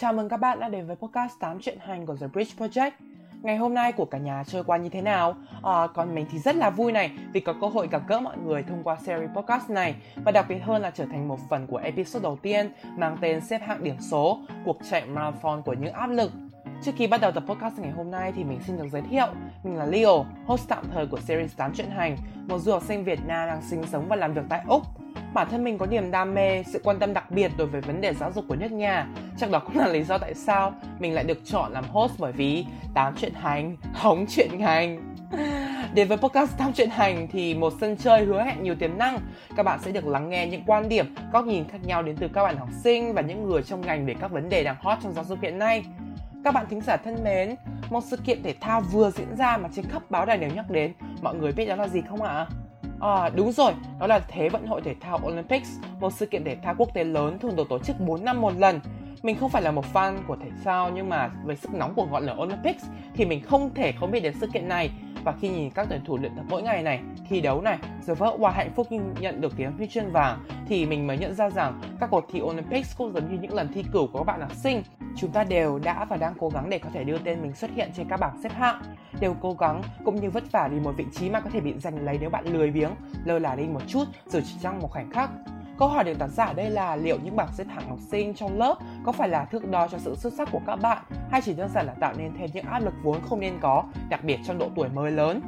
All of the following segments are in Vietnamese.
Chào mừng các bạn đã đến với podcast 8 chuyện hành của The Bridge Project. Ngày hôm nay của cả nhà chơi qua như thế nào? À, còn mình thì rất là vui này vì có cơ hội gặp gỡ mọi người thông qua series podcast này và đặc biệt hơn là trở thành một phần của episode đầu tiên mang tên xếp hạng điểm số, cuộc chạy marathon của những áp lực. Trước khi bắt đầu tập podcast ngày hôm nay thì mình xin được giới thiệu Mình là Leo, host tạm thời của series 8 chuyện hành Một du học sinh Việt Nam đang sinh sống và làm việc tại Úc bản thân mình có niềm đam mê, sự quan tâm đặc biệt đối với vấn đề giáo dục của nước nhà. Chắc đó cũng là lý do tại sao mình lại được chọn làm host bởi vì tám chuyện hành, hóng chuyện ngành. Đến với podcast Tám Chuyện Hành thì một sân chơi hứa hẹn nhiều tiềm năng. Các bạn sẽ được lắng nghe những quan điểm, góc nhìn khác nhau đến từ các bạn học sinh và những người trong ngành về các vấn đề đang hot trong giáo dục hiện nay. Các bạn thính giả thân mến, một sự kiện thể thao vừa diễn ra mà trên khắp báo đài đều nhắc đến, mọi người biết đó là gì không ạ? À? À, đúng rồi, đó là Thế vận hội thể thao Olympics, một sự kiện thể thao quốc tế lớn thường được tổ chức 4 năm một lần. Mình không phải là một fan của thể thao nhưng mà với sức nóng của ngọn lửa Olympics thì mình không thể không biết đến sự kiện này và khi nhìn các tuyển thủ luyện tập mỗi ngày này, thi đấu này, rồi vỡ hòa hạnh phúc nhận được tiếng huy chương vàng thì mình mới nhận ra rằng các cuộc thi Olympics cũng giống như những lần thi cử của các bạn học sinh. Chúng ta đều đã và đang cố gắng để có thể đưa tên mình xuất hiện trên các bảng xếp hạng, đều cố gắng cũng như vất vả vì một vị trí mà có thể bị giành lấy nếu bạn lười biếng, lơ là đi một chút rồi chỉ trong một khoảnh khắc Câu hỏi được đặt ra ở đây là liệu những bảng xếp hạng học sinh trong lớp có phải là thước đo cho sự xuất sắc của các bạn hay chỉ đơn giản là tạo nên thêm những áp lực vốn không nên có, đặc biệt trong độ tuổi mới lớn?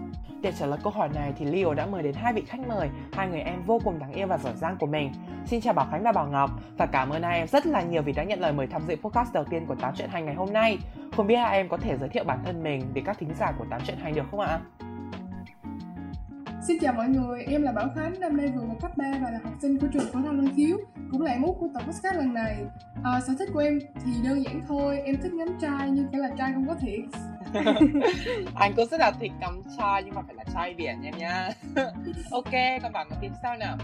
Để trả lời câu hỏi này thì Leo đã mời đến hai vị khách mời, hai người em vô cùng đáng yêu và giỏi giang của mình. Xin chào Bảo Khánh và Bảo Ngọc và cảm ơn hai em rất là nhiều vì đã nhận lời mời tham dự podcast đầu tiên của Tám Chuyện Hành ngày hôm nay. Không biết hai em có thể giới thiệu bản thân mình để các thính giả của Tám Chuyện Hành được không ạ? Xin chào mọi người, em là Bảo Khánh, năm nay vừa vào cấp 3 và là học sinh của trường phổ thông Lăng Khiếu Cũng là em út của tập podcast lần này. À, Sở thích của em thì đơn giản thôi, em thích ngắm trai nhưng phải là trai không có thiệt. Anh cũng rất là thích ngắm trai nhưng mà phải là trai biển em nha. Ok, còn Bảo Ngọc tiếp sao nào?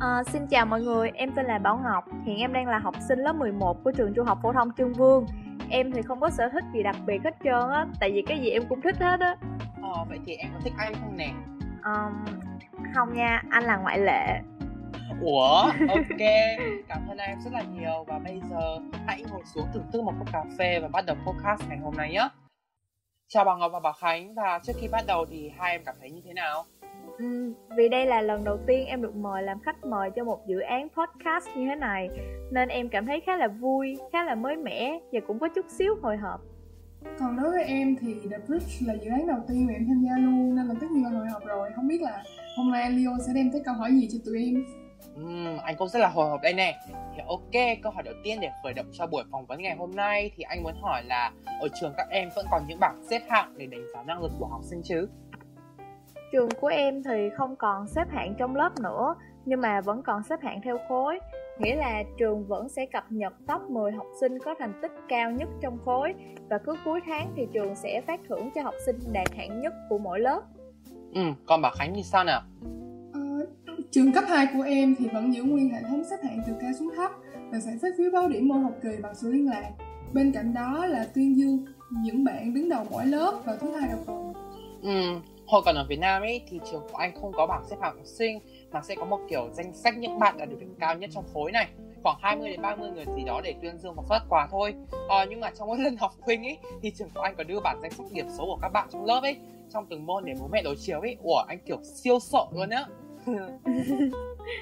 À, xin chào mọi người, em tên là Bảo Ngọc. Hiện em đang là học sinh lớp 11 của trường trung học phổ thông Trương Vương. Em thì không có sở thích gì đặc biệt hết trơn á Tại vì cái gì em cũng thích hết á. Ờ, vậy thì em có thích anh không nè? Um, không nha anh là ngoại lệ. Ủa? Ok cảm ơn em rất là nhiều. Và bây giờ hãy ngồi xuống thưởng thức một cốc cà phê và bắt đầu podcast ngày hôm nay nhé. Chào bà ngọc và bà khánh. Và trước khi bắt đầu thì hai em cảm thấy như thế nào? Ừ, vì đây là lần đầu tiên em được mời làm khách mời cho một dự án podcast như thế này nên em cảm thấy khá là vui, khá là mới mẻ và cũng có chút xíu hồi hộp còn đối với em thì The Bridge là dự án đầu tiên mà em tham gia luôn nên là tất nhiên là hồi hộp rồi. Không biết là hôm nay Leo sẽ đem tới câu hỏi gì cho tụi em? Uhm, anh cũng rất là hồi hộp đây nè. Thì ok câu hỏi đầu tiên để khởi động cho buổi phỏng vấn ngày hôm nay thì anh muốn hỏi là ở trường các em vẫn còn những bảng xếp hạng để đánh giá năng lực của học sinh chứ? Trường của em thì không còn xếp hạng trong lớp nữa nhưng mà vẫn còn xếp hạng theo khối nghĩa là trường vẫn sẽ cập nhật top 10 học sinh có thành tích cao nhất trong khối và cứ cuối tháng thì trường sẽ phát thưởng cho học sinh đạt hạng nhất của mỗi lớp. Ừ, còn bà Khánh thì sao nào? Ờ, trường cấp 2 của em thì vẫn giữ nguyên hệ thống xếp hạng từ cao xuống thấp và sẽ phát phiếu báo điểm môn học kỳ bằng số liên lạc. Bên cạnh đó là tuyên dương những bạn đứng đầu mỗi lớp vào thứ hai đầu tuần. Ừ, hồi còn ở Việt Nam ấy thì trường của anh không có bảng xếp hạng học sinh mà sẽ có một kiểu danh sách những bạn đạt được điểm cao nhất trong khối này. Khoảng 20 đến 30 người gì đó để tuyên dương và phát quà thôi. À, nhưng mà trong mỗi lần học huynh ấy thì trường của anh có đưa bản danh sách điểm số của các bạn trong lớp ấy trong từng môn để bố mẹ đối chiếu ấy. Ủa anh kiểu siêu sợ luôn á.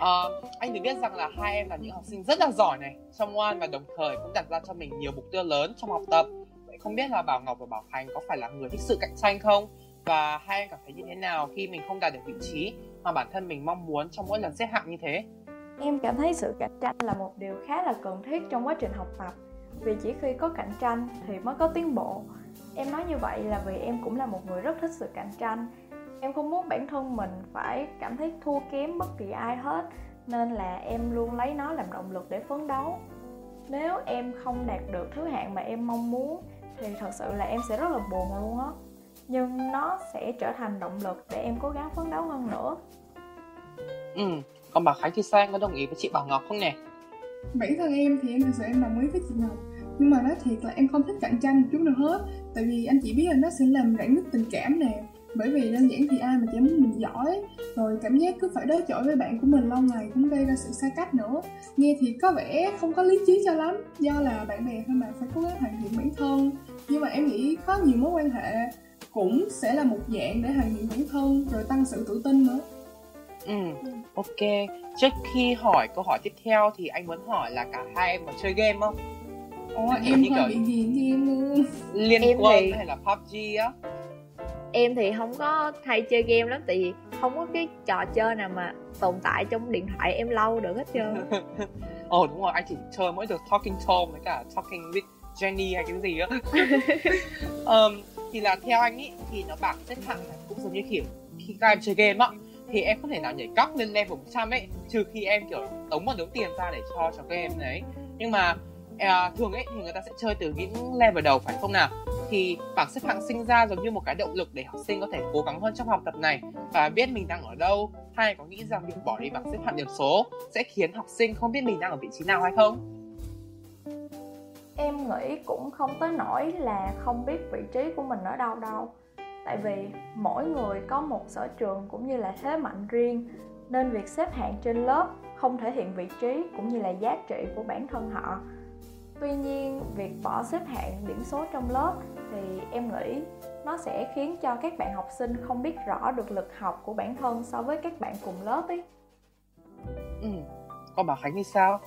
À, anh được biết rằng là hai em là những học sinh rất là giỏi này chăm ngoan và đồng thời cũng đặt ra cho mình nhiều mục tiêu lớn trong học tập. Vậy không biết là bảo ngọc và bảo khánh có phải là người thích sự cạnh tranh không và hai em cảm thấy như thế nào khi mình không đạt được vị trí mà bản thân mình mong muốn trong mỗi lần xếp hạng như thế? Em cảm thấy sự cạnh tranh là một điều khá là cần thiết trong quá trình học tập. Vì chỉ khi có cạnh tranh thì mới có tiến bộ. Em nói như vậy là vì em cũng là một người rất thích sự cạnh tranh. Em không muốn bản thân mình phải cảm thấy thua kém bất kỳ ai hết, nên là em luôn lấy nó làm động lực để phấn đấu. Nếu em không đạt được thứ hạng mà em mong muốn, thì thật sự là em sẽ rất là buồn luôn á nhưng nó sẽ trở thành động lực để em cố gắng phấn đấu hơn nữa. Ừ còn bà Khánh thì sao? Có đồng ý với chị Bảo Ngọc không nè? Bản thân em thì em thực sự em đồng ý với chị Ngọc. Nhưng mà nói thiệt là em không thích cạnh tranh chút nào hết. Tại vì anh chị biết là nó sẽ làm rạn nứt tình cảm nè. Bởi vì đơn giản thì ai mà chả muốn mình giỏi rồi cảm giác cứ phải đối chọi với bạn của mình lâu ngày cũng gây ra sự xa cách nữa. Nghe thì có vẻ không có lý trí cho lắm. Do là bạn bè thôi mà phải cố gắng hoàn thiện bản thân. Nhưng mà em nghĩ có nhiều mối quan hệ cũng sẽ là một dạng để hoàn thiện bản thân rồi tăng sự tự tin nữa Ừ, ok. Trước khi hỏi câu hỏi tiếp theo thì anh muốn hỏi là cả hai em có chơi game không? Ồ, em như hơi kiểu- bị ghiền game luôn Liên Em quân thì- hay là PUBG á? em thì không có hay chơi game lắm tại vì không có cái trò chơi nào mà tồn tại trong điện thoại em lâu được hết trơn Ồ đúng rồi, anh chỉ chơi mỗi được Talking Tom với cả Talking with Jenny hay cái gì á. Ờm, thì là theo anh ý thì nó bảng xếp hạng là cũng giống như kiểu khi các em chơi game á thì em không thể nào nhảy cóc lên level 100 ấy trừ khi em kiểu tống một đống tiền ra để cho cho các em đấy. Nhưng mà à, thường ấy thì người ta sẽ chơi từ những level đầu phải không nào? Thì bảng xếp hạng sinh ra giống như một cái động lực để học sinh có thể cố gắng hơn trong học tập này. Và biết mình đang ở đâu hay có nghĩ rằng việc bỏ đi bảng xếp hạng điểm số sẽ khiến học sinh không biết mình đang ở vị trí nào hay không? Em nghĩ cũng không tới nỗi là không biết vị trí của mình ở đâu đâu. Tại vì mỗi người có một sở trường cũng như là thế mạnh riêng, nên việc xếp hạng trên lớp không thể hiện vị trí cũng như là giá trị của bản thân họ. Tuy nhiên, việc bỏ xếp hạng điểm số trong lớp thì em nghĩ nó sẽ khiến cho các bạn học sinh không biết rõ được lực học của bản thân so với các bạn cùng lớp ấy. Ừ. còn bà khánh thì sao?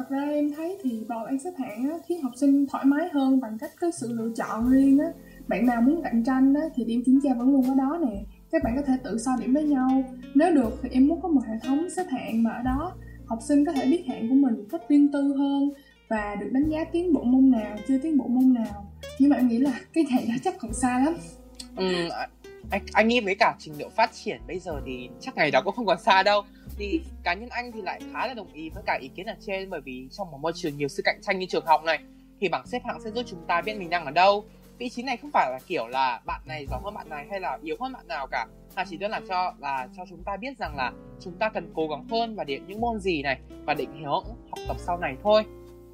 Thật ra em thấy thì bỏ bảng xếp hạng á, khiến học sinh thoải mái hơn bằng cách có sự lựa chọn riêng á. Bạn nào muốn cạnh tranh á, thì điểm kiểm tra vẫn luôn ở đó nè. Các bạn có thể tự so điểm với nhau. Nếu được thì em muốn có một hệ thống xếp hạng mà ở đó học sinh có thể biết hạng của mình cách riêng tư hơn và được đánh giá tiến bộ môn nào, chưa tiến bộ môn nào. Nhưng mà em nghĩ là cái này đó chắc còn xa lắm. Ừ, anh, anh nghĩ với cả trình độ phát triển bây giờ thì chắc ngày đó cũng không còn xa đâu. Thì cá nhân anh thì lại khá là đồng ý với cả ý kiến ở trên bởi vì trong một môi trường nhiều sự cạnh tranh như trường học này thì bảng xếp hạng sẽ giúp chúng ta biết mình đang ở đâu. Vị trí này không phải là kiểu là bạn này giỏi hơn bạn này hay là yếu hơn bạn nào cả mà chỉ đơn là cho là cho chúng ta biết rằng là chúng ta cần cố gắng hơn và điểm những môn gì này và định hướng học tập sau này thôi.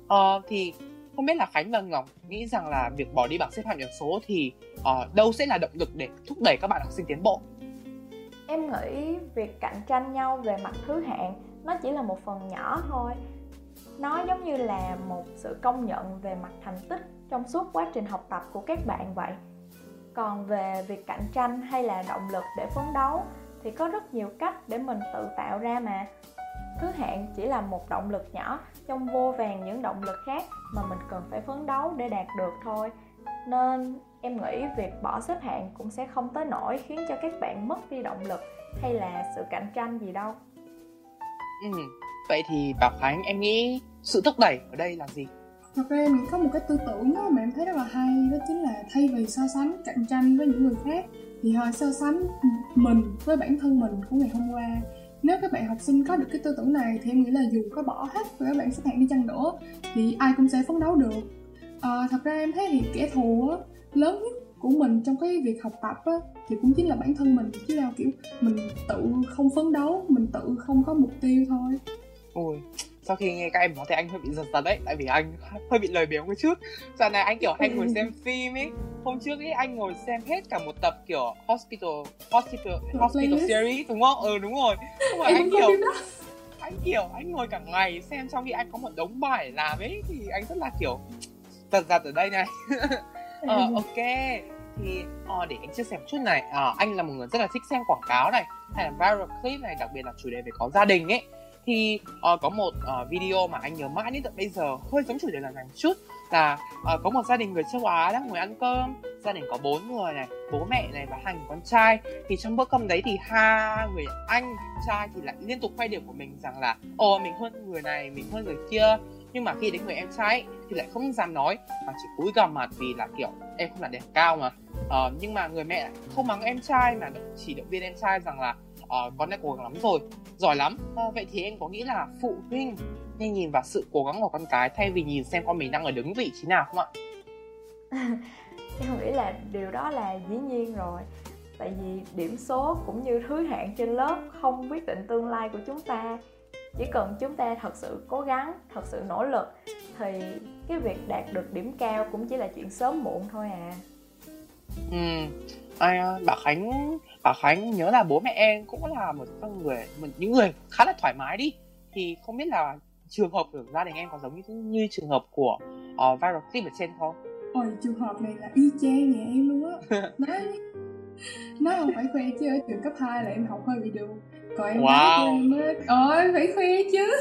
Ờ, thì không biết là Khánh và Ngọc nghĩ rằng là việc bỏ đi bảng xếp hạng điểm số thì uh, đâu sẽ là động lực để thúc đẩy các bạn học sinh tiến bộ? Em nghĩ việc cạnh tranh nhau về mặt thứ hạng nó chỉ là một phần nhỏ thôi. Nó giống như là một sự công nhận về mặt thành tích trong suốt quá trình học tập của các bạn vậy. Còn về việc cạnh tranh hay là động lực để phấn đấu thì có rất nhiều cách để mình tự tạo ra mà. Thứ hạng chỉ là một động lực nhỏ trong vô vàng những động lực khác mà mình cần phải phấn đấu để đạt được thôi. Nên em nghĩ việc bỏ xếp hạng cũng sẽ không tới nỗi khiến cho các bạn mất đi động lực hay là sự cạnh tranh gì đâu. Ừ. vậy thì Bảo Khánh em nghĩ sự thúc đẩy ở đây là gì? Thật ra em nghĩ có một cái tư tưởng á mà em thấy rất là hay Đó chính là thay vì so sánh cạnh tranh với những người khác Thì hãy so sánh mình với bản thân mình của ngày hôm qua nếu các bạn học sinh có được cái tư tưởng này Thì em nghĩ là dù có bỏ hết với các bạn xếp hạng đi chăng nữa Thì ai cũng sẽ phấn đấu được. À, Thật ra em thấy thì kẻ thù á, lớn nhất của mình trong cái việc học tập á, thì cũng chính là bản thân mình chứ đâu kiểu mình tự không phấn đấu mình tự không có mục tiêu thôi. Ôi sau khi nghe các em nói thì anh hơi bị giật giật đấy tại vì anh hơi bị lời biếng một chút. Dạo này anh kiểu hay ngồi xem phim ấy. Hôm trước ấy anh ngồi xem hết cả một tập kiểu hospital hospital hospital series đúng không? Ừ đúng rồi. Không phải anh kiểu anh kiểu anh ngồi cả ngày xem trong khi anh có một đống bài làm ấy thì anh rất là kiểu giật giật ở đây này. Ờ ok. Thì ờ, để anh chia sẻ một chút này. Ờ, anh là một người rất là thích xem quảng cáo này hay là viral clip này đặc biệt là chủ đề về có gia đình ấy thì uh, ờ, có một uh, video mà anh nhớ mãi đến tận bây giờ hơi giống chủ đề lần này một chút là uh, có một gia đình người châu Á đang ngồi ăn cơm gia đình có bốn người này bố mẹ này và hai người con trai. Thì trong bữa cơm đấy thì hai người anh trai thì lại liên tục quay điểm của mình rằng là ồ mình hơn người này mình hơn người kia. Nhưng mà khi đến người em trai ấy, thì lại không dám nói mà chỉ cúi gằm mặt vì là kiểu em không là đẹp cao mà. Uh, nhưng mà người mẹ lại không mắng em trai mà chỉ động viên em trai rằng là ờ, con đã cố gắng lắm rồi giỏi lắm. Ờ, vậy thì em có nghĩ là phụ huynh nên nhìn vào sự cố gắng của con cái thay vì nhìn xem con mình đang ở đứng vị trí nào không ạ? Em nghĩ là điều đó là dĩ nhiên rồi. Tại vì điểm số cũng như thứ hạng trên lớp không quyết định tương lai của chúng ta. Chỉ cần chúng ta thật sự cố gắng thật sự nỗ lực thì cái việc đạt được điểm cao cũng chỉ là chuyện sớm muộn thôi à. Ừ, à, bảo khánh bảo khánh nhớ là bố mẹ em cũng là một con người một những người khá là thoải mái đi. Thì không biết là trường hợp của gia đình em có giống như như trường hợp của uh, viral clip ở trên không? Ôi trường hợp này là y chang nhà em luôn á. Nói không phải khoe chứ ở trường cấp 2 là em học hơi bị được còn em wow. em á ôi phải khoe chứ.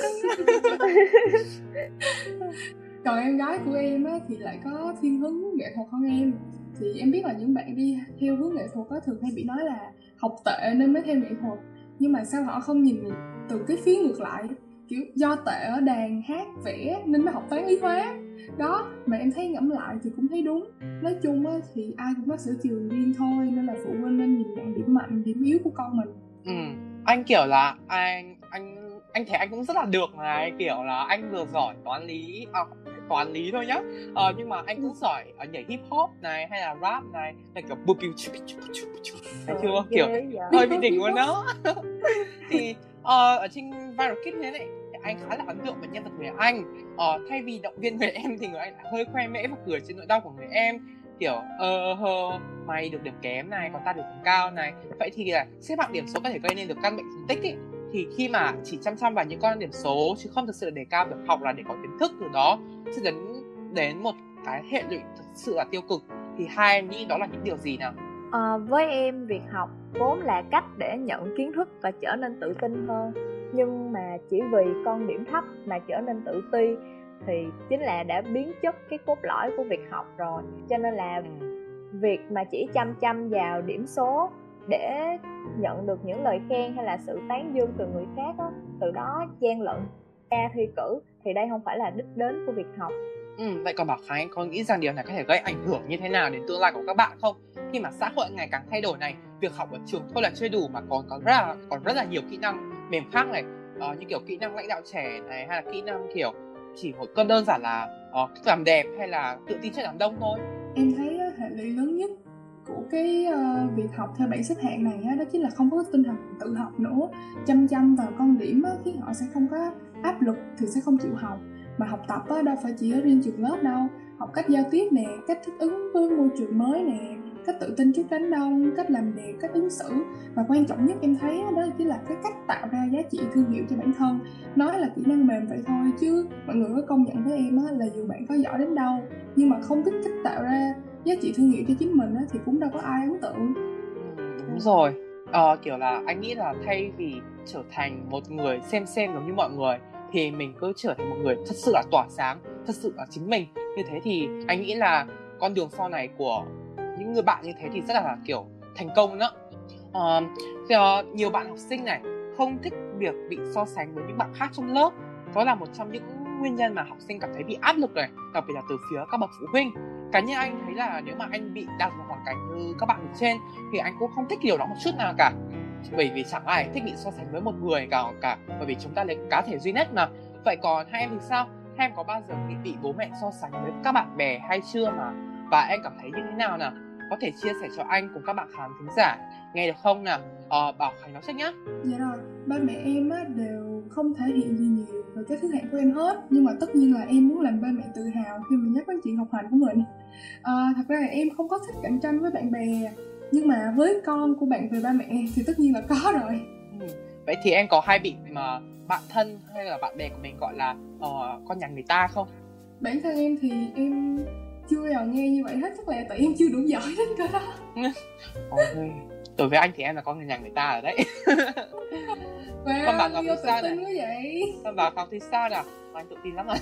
Còn em gái của em á thì lại có thiên hướng nghệ thuật hơn em thì em biết là những bạn đi theo hướng nghệ thuật có thường hay bị nói là học tệ nên mới theo nghệ thuật. Nhưng mà sao họ không nhìn từ cái phía ngược lại? Kiểu do tệ ở đàn hát vẽ nên mới học toán lý hóa. Đó mà em thấy ngẫm lại thì cũng thấy đúng. Nói chung á thì ai cũng có sở trường riêng thôi nên là phụ huynh nên nhìn nhận điểm mạnh điểm yếu của con mình. Ừ anh kiểu là anh anh anh thấy anh cũng rất là được này kiểu là anh vừa giỏi toán lý à, toán lý thôi nhá. Ờ, nhưng mà anh cũng giỏi ở nhảy hip hop này hay là rap này là kiểu bù chu thấy chưa kiểu hơi bị đỉnh luôn đó. Thì uh, ở trên viral kid thế này anh khá là ấn tượng với nhân vật người anh. Uh, thay vì động viên người em thì người anh lại hơi khoe mẽ và cười trên nỗi đau của người em. Kiểu ờ uh, hơ mày được điểm kém này còn ta được điểm cao này. Vậy thì là xếp hạng điểm số có thể gây nên được căn bệnh thành tích ý thì khi mà chỉ chăm chăm vào những con điểm số chứ không thực sự đề cao việc học là để có kiến thức từ đó sẽ đến đến một cái hệ lụy thực sự là tiêu cực thì hai em nghĩ đó là những điều gì nào? À, với em việc học vốn là cách để nhận kiến thức và trở nên tự tin hơn. Nhưng mà chỉ vì con điểm thấp mà trở nên tự ti thì chính là đã biến chất cái cốt lõi của việc học rồi. Cho nên là ừ. việc mà chỉ chăm chăm vào điểm số để nhận được những lời khen hay là sự tán dương từ người khác đó, từ đó gian lận ra thi cử thì đây không phải là đích đến của việc học Ừ, vậy còn Bảo Khánh có nghĩ rằng điều này có thể gây ảnh hưởng như thế nào đến tương lai của các bạn không? Khi mà xã hội ngày càng thay đổi này, việc học ở trường thôi là chưa đủ mà còn có rất là còn rất là nhiều kỹ năng mềm khác này, uh, như kiểu kỹ năng lãnh đạo trẻ này hay là kỹ năng kiểu chỉ một cơn đơn giản là uh, làm đẹp hay là tự tin trước đám đông thôi. Em thấy hệ lụy lớn nhất của cái uh, việc học theo bảng xếp hạng này á, đó chính là không có tinh thần tự học nữa. Chăm chăm vào con điểm á, khiến họ sẽ không có áp lực thì sẽ không chịu học. Mà học tập á, đâu phải chỉ ở riêng trường lớp đâu. Học cách giao tiếp nè cách thích ứng với môi trường mới nè cách tự tin trước đám đông cách làm đẹp cách ứng xử. Và quan trọng nhất em thấy đó chính là cái cách tạo ra giá trị thương hiệu cho bản thân. Nói là kỹ năng mềm vậy thôi chứ mọi người có công nhận với em là dù bạn có giỏi đến đâu nhưng mà không biết cách tạo ra giá trị thương hiệu cho chính mình thì cũng đâu có ai ấn tượng. Ừ, đúng rồi. Ờ, kiểu là anh nghĩ là thay vì trở thành một người xem xem giống như mọi người thì mình cứ trở thành một người thật sự là tỏa sáng thật sự là chính mình. Như thế thì anh nghĩ là con đường sau này của những người bạn như thế thì rất là kiểu thành công đó uh, thì, uh, nhiều bạn học sinh này không thích việc bị so sánh với những bạn khác trong lớp. Đó là một trong những nguyên nhân mà học sinh cảm thấy bị áp lực này đặc biệt là từ phía các bậc phụ huynh cá nhân anh thấy là nếu mà anh bị đặt vào hoàn cảnh như các bạn trên thì anh cũng không thích điều đó một chút nào cả. Bởi vì chẳng ai thích bị so sánh với một người cả cả bởi vì chúng ta là cá thể duy nhất mà. Vậy còn hai em thì sao? Hai em có bao giờ bị bị bố mẹ so sánh với các bạn bè hay chưa mà? Và em cảm thấy như thế nào nào? Có thể chia sẻ cho anh cùng các bạn khán thính giả nghe được không nào? Ờ, bảo khánh nói trước nhá. Dạ rồi ba mẹ em á đều không thể hiện gì nhiều về cái thứ hạng của em hết. Nhưng mà tất nhiên là em muốn làm ba mẹ tự hào khi mà nhắc đến chuyện học hành của mình. À, thật ra là em không có thích cạnh tranh với bạn bè. Nhưng mà với con của bạn về ba mẹ thì tất nhiên là có rồi. Ừ. vậy thì em có hay bị mà bạn thân hay là bạn bè của mình gọi là uh, con nhà người ta không? Bản thân em thì em chưa bao giờ nghe như vậy hết. Chắc là tại em chưa đủ giỏi đến cỡ đó. Ôi đối với anh thì em là con nhà người ta ở đấy wow, con bạn ngọc thì sao nè vậy. Con bảo ngọc thì sao nè anh tự tin lắm rồi.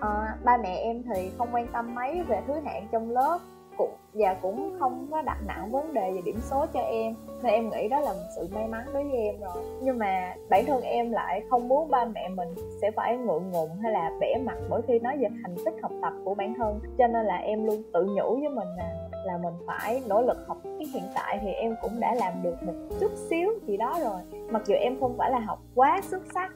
À, ba mẹ em thì không quan tâm mấy về thứ hạng trong lớp. Cũng và cũng không có đặt nặng vấn đề về điểm số cho em. Nên em nghĩ đó là một sự may mắn đối với em rồi. Nhưng mà bản thân em lại không muốn ba mẹ mình sẽ phải ngượng ngùng hay là bẻ mặt mỗi khi nói về thành tích học tập của bản thân. Cho nên là em luôn tự nhủ với mình là là mình phải nỗ lực học cái hiện tại thì em cũng đã làm được một chút xíu gì đó rồi. Mặc dù em không phải là học quá xuất sắc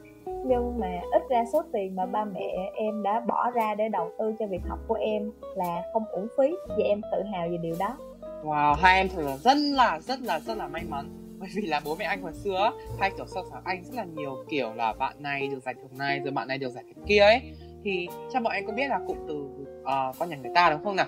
nhưng mà ít ra số tiền mà ba mẹ em đã bỏ ra để đầu tư cho việc học của em là không uổng phí và em tự hào về điều đó. Wow hai em thật là rất là rất là rất là may mắn. Bởi vì là bố mẹ anh hồi xưa hai kiểu so sánh anh rất là nhiều kiểu là bạn này được giải thưởng này rồi bạn này được giải thưởng kia ấy. Thì chắc bọn anh có biết là cụm từ uh, con nhà người ta đúng không nào?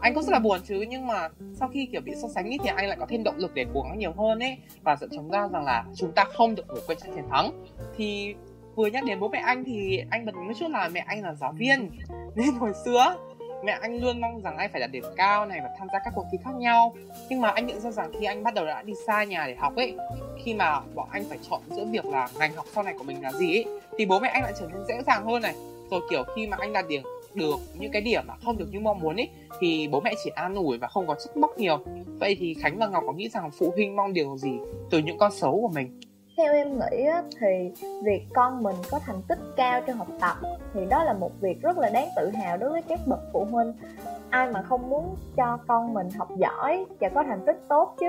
Anh cũng rất là buồn chứ nhưng mà sau khi kiểu bị so sánh ý, thì anh lại có thêm động lực để cố gắng nhiều hơn ấy. Và dẫn chúng ta rằng là chúng ta không được ngủ quên trận chiến thắng. Thì vừa nhắc đến bố mẹ anh thì anh bật mí chút là mẹ anh là giáo viên. Nên hồi xưa mẹ anh luôn mong rằng anh phải đạt điểm cao này và tham gia các cuộc thi khác nhau. Nhưng mà anh nhận ra rằng khi anh bắt đầu đã đi xa nhà để học ấy khi mà bọn anh phải chọn giữa việc là ngành học sau này của mình là gì ấy thì bố mẹ anh lại trở nên dễ dàng hơn này. Rồi kiểu khi mà anh đạt điểm được những cái điểm mà không được như mong muốn ấy thì bố mẹ chỉ an ủi và không có trách móc nhiều. Vậy thì khánh và ngọc có nghĩ rằng phụ huynh mong điều gì từ những con xấu của mình? Theo em nghĩ thì việc con mình có thành tích cao trong học tập thì đó là một việc rất là đáng tự hào đối với các bậc phụ huynh. Ai mà không muốn cho con mình học giỏi và có thành tích tốt chứ.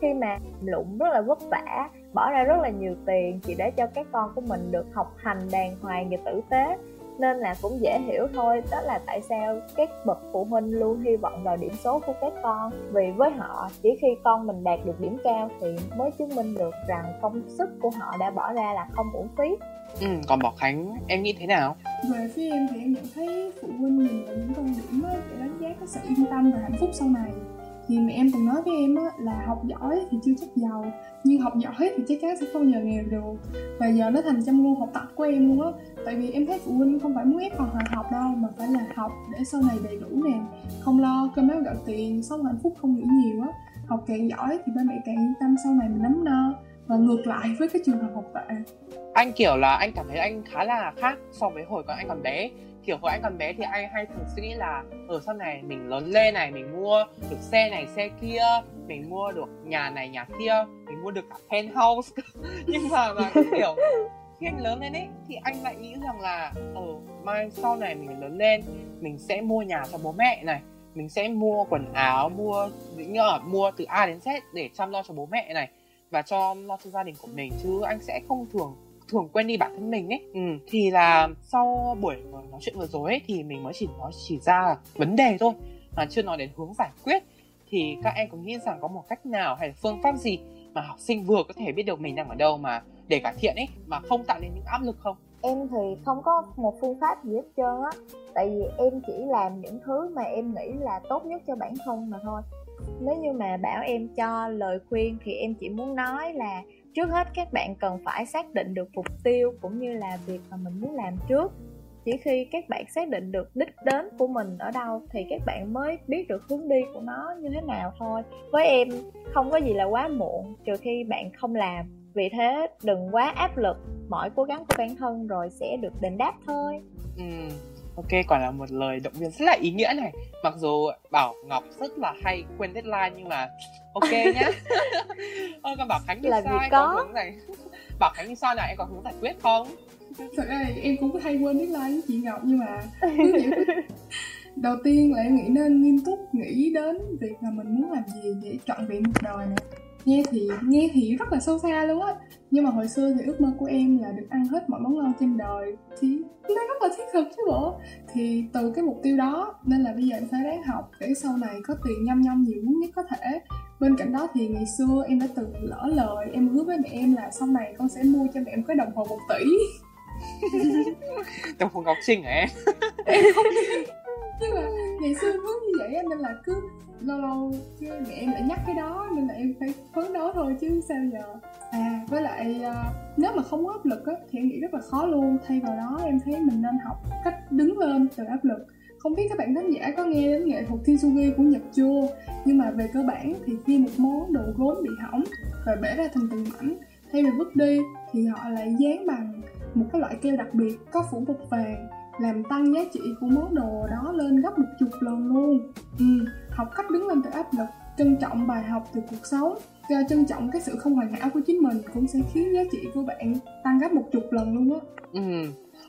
Khi mà lụng rất là vất vả, bỏ ra rất là nhiều tiền chỉ để cho các con của mình được học hành đàng hoàng và tử tế nên là cũng dễ hiểu thôi. Đó là tại sao các bậc phụ huynh luôn hy vọng vào điểm số của các con. Vì với họ chỉ khi con mình đạt được điểm cao thì mới chứng minh được rằng công sức của họ đã bỏ ra là không uổng phí. Ừ, còn bảo khánh em nghĩ thế nào? Về phía em thì em nhận thấy phụ huynh nhìn vào những con điểm để đánh giá cái sự yên tâm và hạnh phúc sau này thì mẹ em từng nói với em á, là học giỏi thì chưa chắc giàu nhưng học giỏi thì chắc chắn sẽ không giờ nghèo được. Và giờ nó thành châm ngôn học tập của em luôn á. Tại vì em thấy phụ huynh không phải muốn ép con học đâu mà phải là học để sau này đầy đủ nè. Không lo cơm áo gạo tiền sống hạnh phúc không nghĩ nhiều á. Học càng giỏi thì ba mẹ càng yên tâm sau này mình nắm no. Và ngược lại với cái trường hợp học vậy. anh kiểu là anh cảm thấy anh khá là khác so với hồi còn anh còn bé kiểu hồi anh còn bé thì anh hay thường suy nghĩ là ở sau này mình lớn lên này, mình mua được xe này, xe kia, mình mua được nhà này, nhà kia, mình mua được cả penthouse. Nhưng mà mà kiểu khi anh lớn lên ấy, thì anh lại nghĩ rằng là ở mai sau này mình lớn lên, mình sẽ mua nhà cho bố mẹ này, mình sẽ mua quần áo, mua những ở mua từ A đến Z để chăm lo cho bố mẹ này và cho lo cho gia đình của mình. Chứ anh sẽ không thường thường quên đi bản thân mình ấy. Ừ, thì là sau buổi nói chuyện vừa rồi ấy thì mình mới chỉ nói chỉ ra vấn đề thôi mà chưa nói đến hướng giải quyết. Thì các em có nghĩ rằng có một cách nào hay là phương pháp gì mà học sinh vừa có thể biết được mình đang ở đâu mà để cải thiện ấy mà không tạo nên những áp lực không? Em thì không có một phương pháp gì hết trơn á. Tại vì em chỉ làm những thứ mà em nghĩ là tốt nhất cho bản thân mà thôi. Nếu như mà bảo em cho lời khuyên thì em chỉ muốn nói là trước hết các bạn cần phải xác định được mục tiêu cũng như là việc mà mình muốn làm trước. Chỉ khi các bạn xác định được đích đến của mình ở đâu thì các bạn mới biết được hướng đi của nó như thế nào thôi. Với em không có gì là quá muộn trừ khi bạn không làm. Vì thế đừng quá áp lực. Mọi cố gắng của bản thân rồi sẽ được đền đáp thôi. Ừ ok quả là một lời động viên rất là ý nghĩa này. Mặc dù bảo ngọc rất là hay quên deadline nhưng mà ok nhá ơ còn bảo khánh thì là anh có. có hướng này. Bảo khánh thì sao nào em có hướng giải quyết không? Thật ra thì em cũng hay quên deadline với chị ngọc nhưng mà đầu tiên là em nghĩ nên nghiêm túc nghĩ đến việc là mình muốn làm gì để trọn vẹn một đời này nghe thì nghe thì rất là sâu xa luôn á. Nhưng mà hồi xưa thì ước mơ của em là được ăn hết mọi món ngon trên đời. Thì nó rất là thiết thực chứ bộ. Thì từ cái mục tiêu đó nên là bây giờ em phải ráng học để sau này có tiền nhăm nhăm nhiều muốn nhất có thể. Bên cạnh đó thì ngày xưa em đã từng lỡ lời em hứa với mẹ em là sau này con sẽ mua cho mẹ em cái đồng hồ một tỷ. Đồng hồ ngọc trinh hả em? Nhưng mà ngày xưa hứa như vậy nên là cứ lâu lâu chứ mẹ em lại nhắc cái đó, nên là em phải phấn đấu thôi chứ sao giờ. À với lại ờ, nếu mà không có áp lực á, thì em nghĩ rất là khó luôn. Thay vào đó em thấy mình nên học cách đứng lên từ áp lực. Không biết các bạn khán giả có nghe đến nghệ thuật kintsugi của Nhật chưa? Nhưng mà về cơ bản thì khi một món đồ gốm bị hỏng và bể ra thành từng mảnh thay vì vứt đi thì họ lại dán bằng một cái loại keo đặc biệt có phủ bột vàng làm tăng giá trị của món đồ đó lên gấp một chục lần luôn. Ừ, học cách đứng lên từ áp lực trân trọng bài học từ cuộc sống. Và trân trọng cái sự không hoàn hảo của chính mình cũng sẽ khiến giá trị của bạn tăng gấp một chục lần luôn á. Ừ.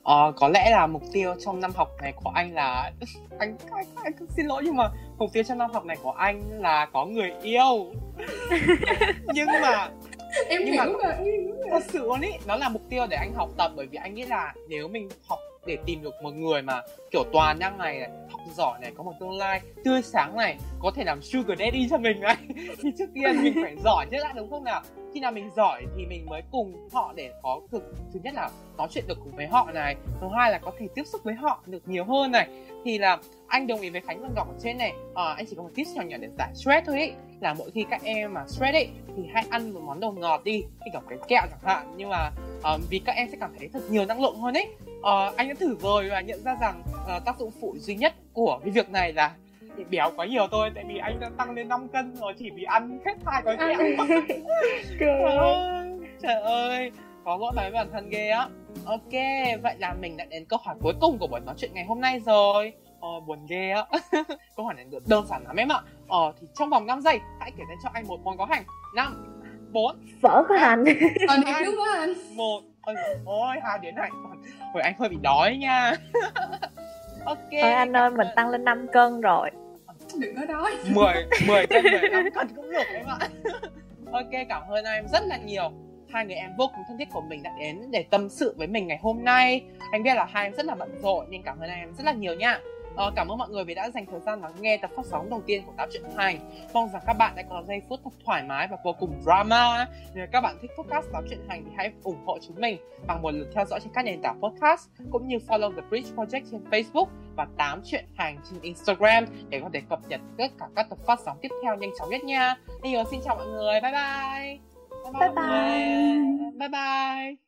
Ờ, có lẽ là mục tiêu trong năm học này của anh là anh, anh anh xin lỗi nhưng mà mục tiêu trong năm học này của anh là có người yêu. Nhưng mà em Nhưng hiểu mà- mà em hiểu mà. thật sự luôn ý nó là mục tiêu để anh học tập bởi vì anh nghĩ là nếu mình học để tìm được một người mà kiểu toàn năng này, này học giỏi này có một tương lai tươi sáng này có thể làm sugar daddy cho mình này. Thì trước tiên mình phải giỏi nhất đã đúng không nào? Khi nào mình giỏi thì mình mới cùng họ để có thực thứ nhất là nói chuyện được cùng với họ này thứ hai là có thể tiếp xúc với họ được nhiều hơn này. Thì là anh đồng ý với khánh phần gọc ở trên này à, anh chỉ có một tips nhỏ nhỏ để giải stress thôi ý. Là mỗi khi các em mà stress ấy thì hãy ăn một món đồ ngọt đi thì gặp cái kẹo chẳng hạn. Nhưng mà um, vì các em sẽ cảm thấy thật nhiều năng lượng hơn ấy uh, anh đã thử rồi và nhận ra rằng uh, tác dụng phụ duy nhất của cái việc này là bị béo quá nhiều thôi. Tại vì anh đã tăng lên 5 cân rồi chỉ vì ăn hết hai gói kẹo. Trời ơi trời ơi có lỗi với bản thân ghê á. Ok vậy là mình đã đến câu hỏi cuối cùng của buổi nói chuyện ngày hôm nay rồi. Ờ, buồn ghê á. Câu hỏi này được đơn giản lắm em ạ. Ờ thì trong vòng 5 giây hãy kể tên cho anh một món có hành. Năm bốn phở có hành. còn đẹp đúng quá anh một ôi, ôi hai đến này hồi anh hơi bị đói nha. Ok thôi anh ơi mình tăng lên 5 cân rồi. Đừng có đói. 10 10 cân 15 cân cũng được em ạ. Ok cảm ơn em rất là nhiều. Hai người em vô cùng thân thiết của mình đã đến để tâm sự với mình ngày hôm nay. Anh biết là hai em rất là bận rộn nhưng cảm ơn em rất là nhiều nha Ờ, cảm ơn mọi người vì đã dành thời gian lắng nghe tập phát sóng đầu tiên của Tám Chuyện Hành Mong rằng các bạn đã có giây phút thật thoải mái và vô cùng drama. Nếu các bạn thích podcast Tám Chuyện Hành thì hãy ủng hộ chúng mình bằng một lượt theo dõi trên các nền tảng podcast Cũng như follow The Bridge Project trên Facebook và Tám Chuyện Hành trên Instagram Để có thể cập nhật tất cả các tập phát sóng tiếp theo nhanh chóng nhất nha. Bây giờ xin chào mọi người, bye bye. Bye bye. Bye bye